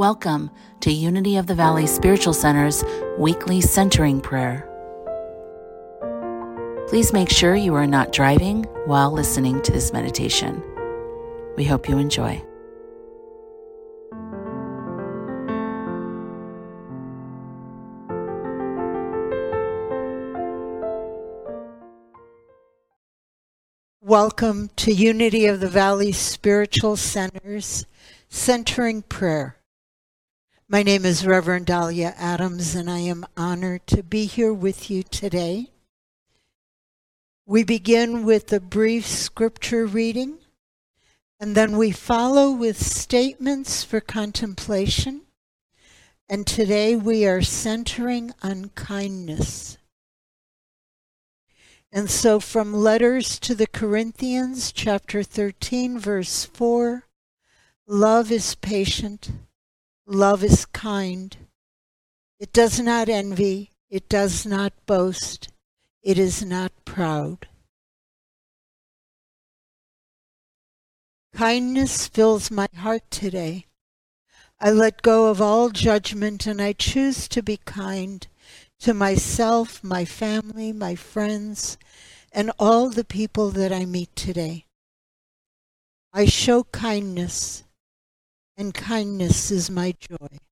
Welcome to Unity of the Valley Spiritual Center's weekly centering prayer. Please make sure you are not driving while listening to this meditation. We hope you enjoy. Welcome to Unity of the Valley Spiritual Center's Centering Prayer. My name is Reverend Dalia Adams, and I am honored to be here with you today. We begin with a brief scripture reading, and then we follow with statements for contemplation. And today we are centering on kindness. And so from letters to the Corinthians, chapter 13, verse 4 love is patient, love is kind. It does not envy, it does not boast, it is not proud. Kindness fills my heart today. I let go of all judgment and I choose to be kind to myself, my family, my friends, and all the people that I meet today. I show kindness, and kindness is my joy.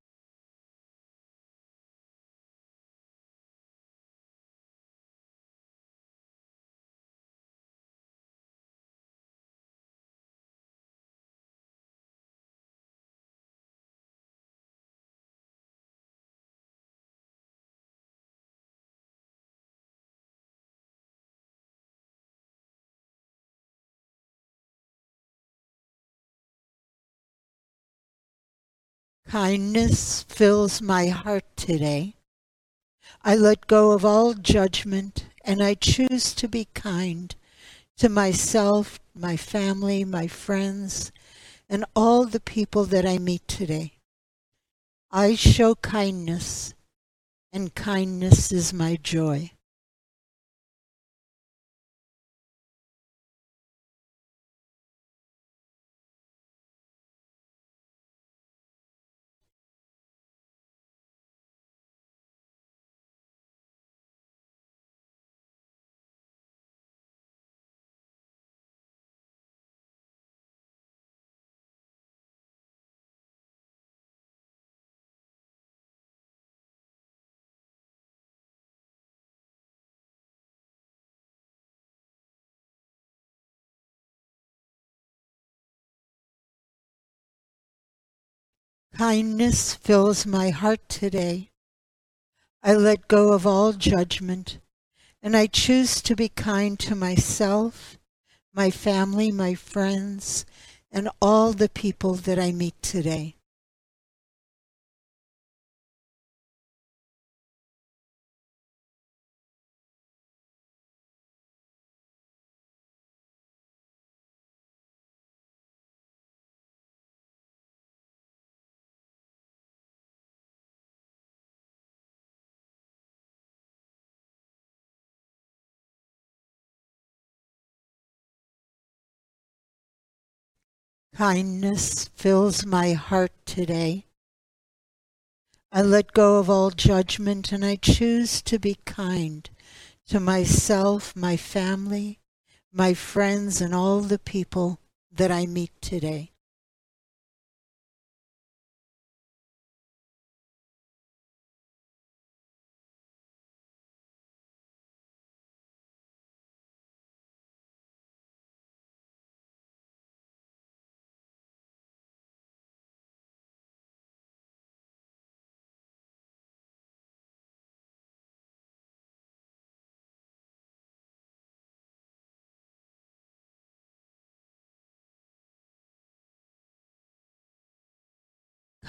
Kindness fills my heart today. I let go of all judgment and I choose to be kind to myself, my family, my friends, and all the people that I meet today. I show kindness, and kindness is my joy. Kindness fills my heart today. I let go of all judgment, and I choose to be kind to myself, my family, my friends, and all the people that I meet today. Kindness fills my heart today. I let go of all judgment and I choose to be kind to myself, my family, my friends, and all the people that I meet today.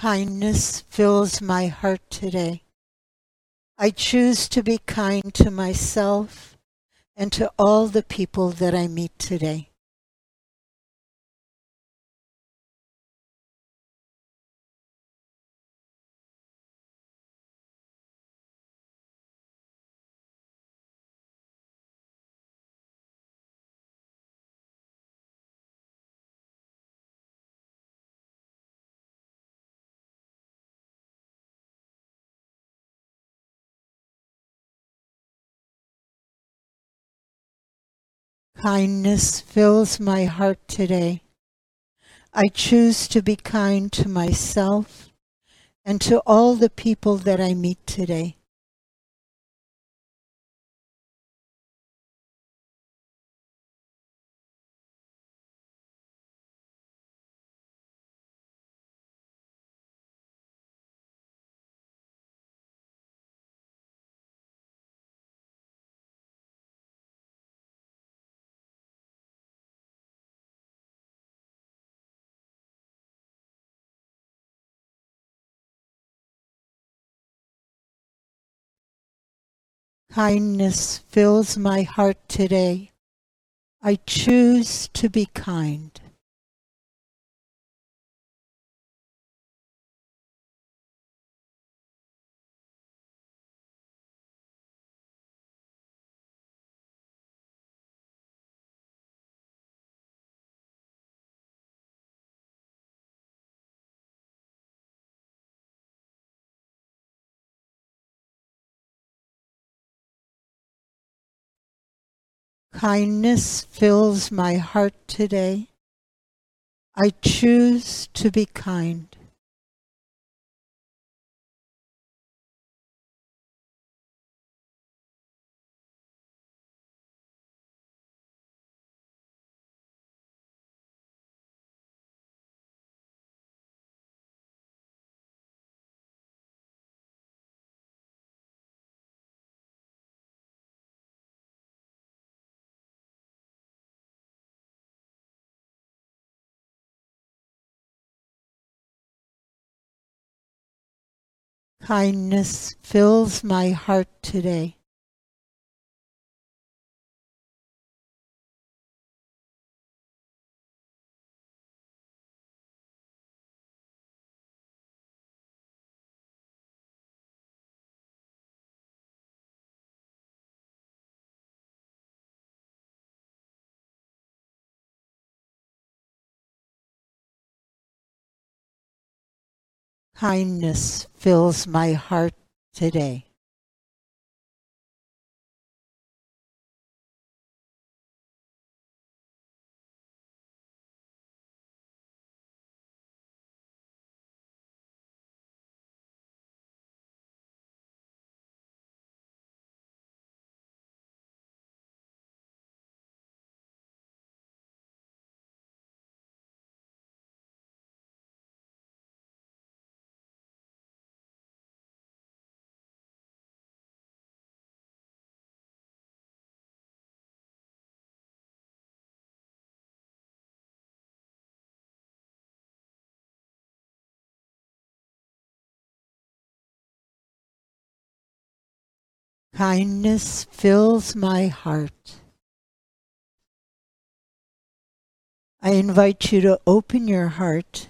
Kindness fills my heart today. I choose to be kind to myself and to all the people that I meet today. Kindness fills my heart today. I choose to be kind to myself and to all the people that I meet today. Kindness fills my heart today. I choose to be kind. Kindness fills my heart today. I choose to be kind. Kindness fills my heart today. Kindness fills my heart today. Kindness fills my heart. I invite you to open your heart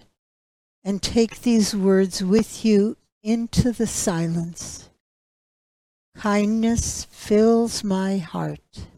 and take these words with you into the silence. Kindness fills my heart.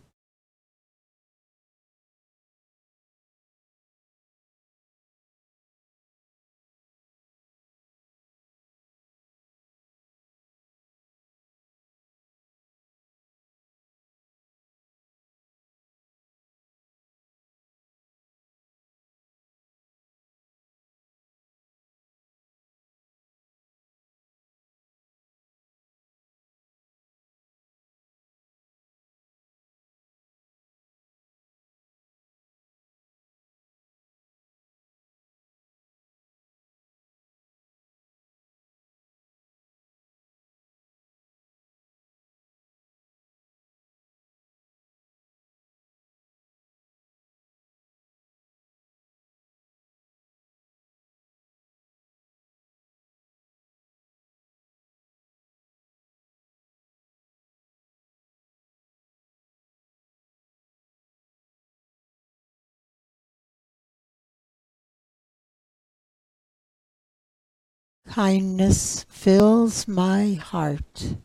Kindness fills my heart.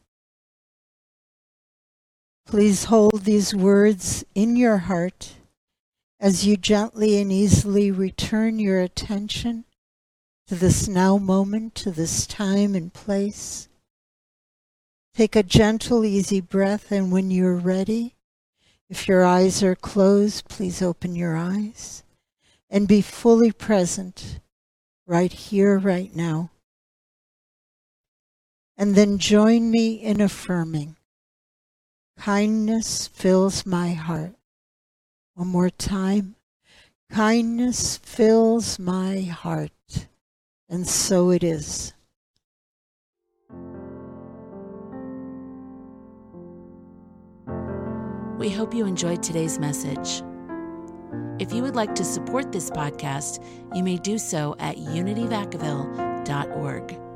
Please hold these words in your heart as you gently and easily return your attention to this now moment, to this time and place. Take a gentle, easy breath, and when you're ready, If your eyes are closed, please open your eyes and be fully present right here, right now. And then join me in affirming kindness fills my heart. One more time. Kindness fills my heart. And so it is. We hope you enjoyed today's message. If you would like to support this podcast, you may do so at unityvacaville.org.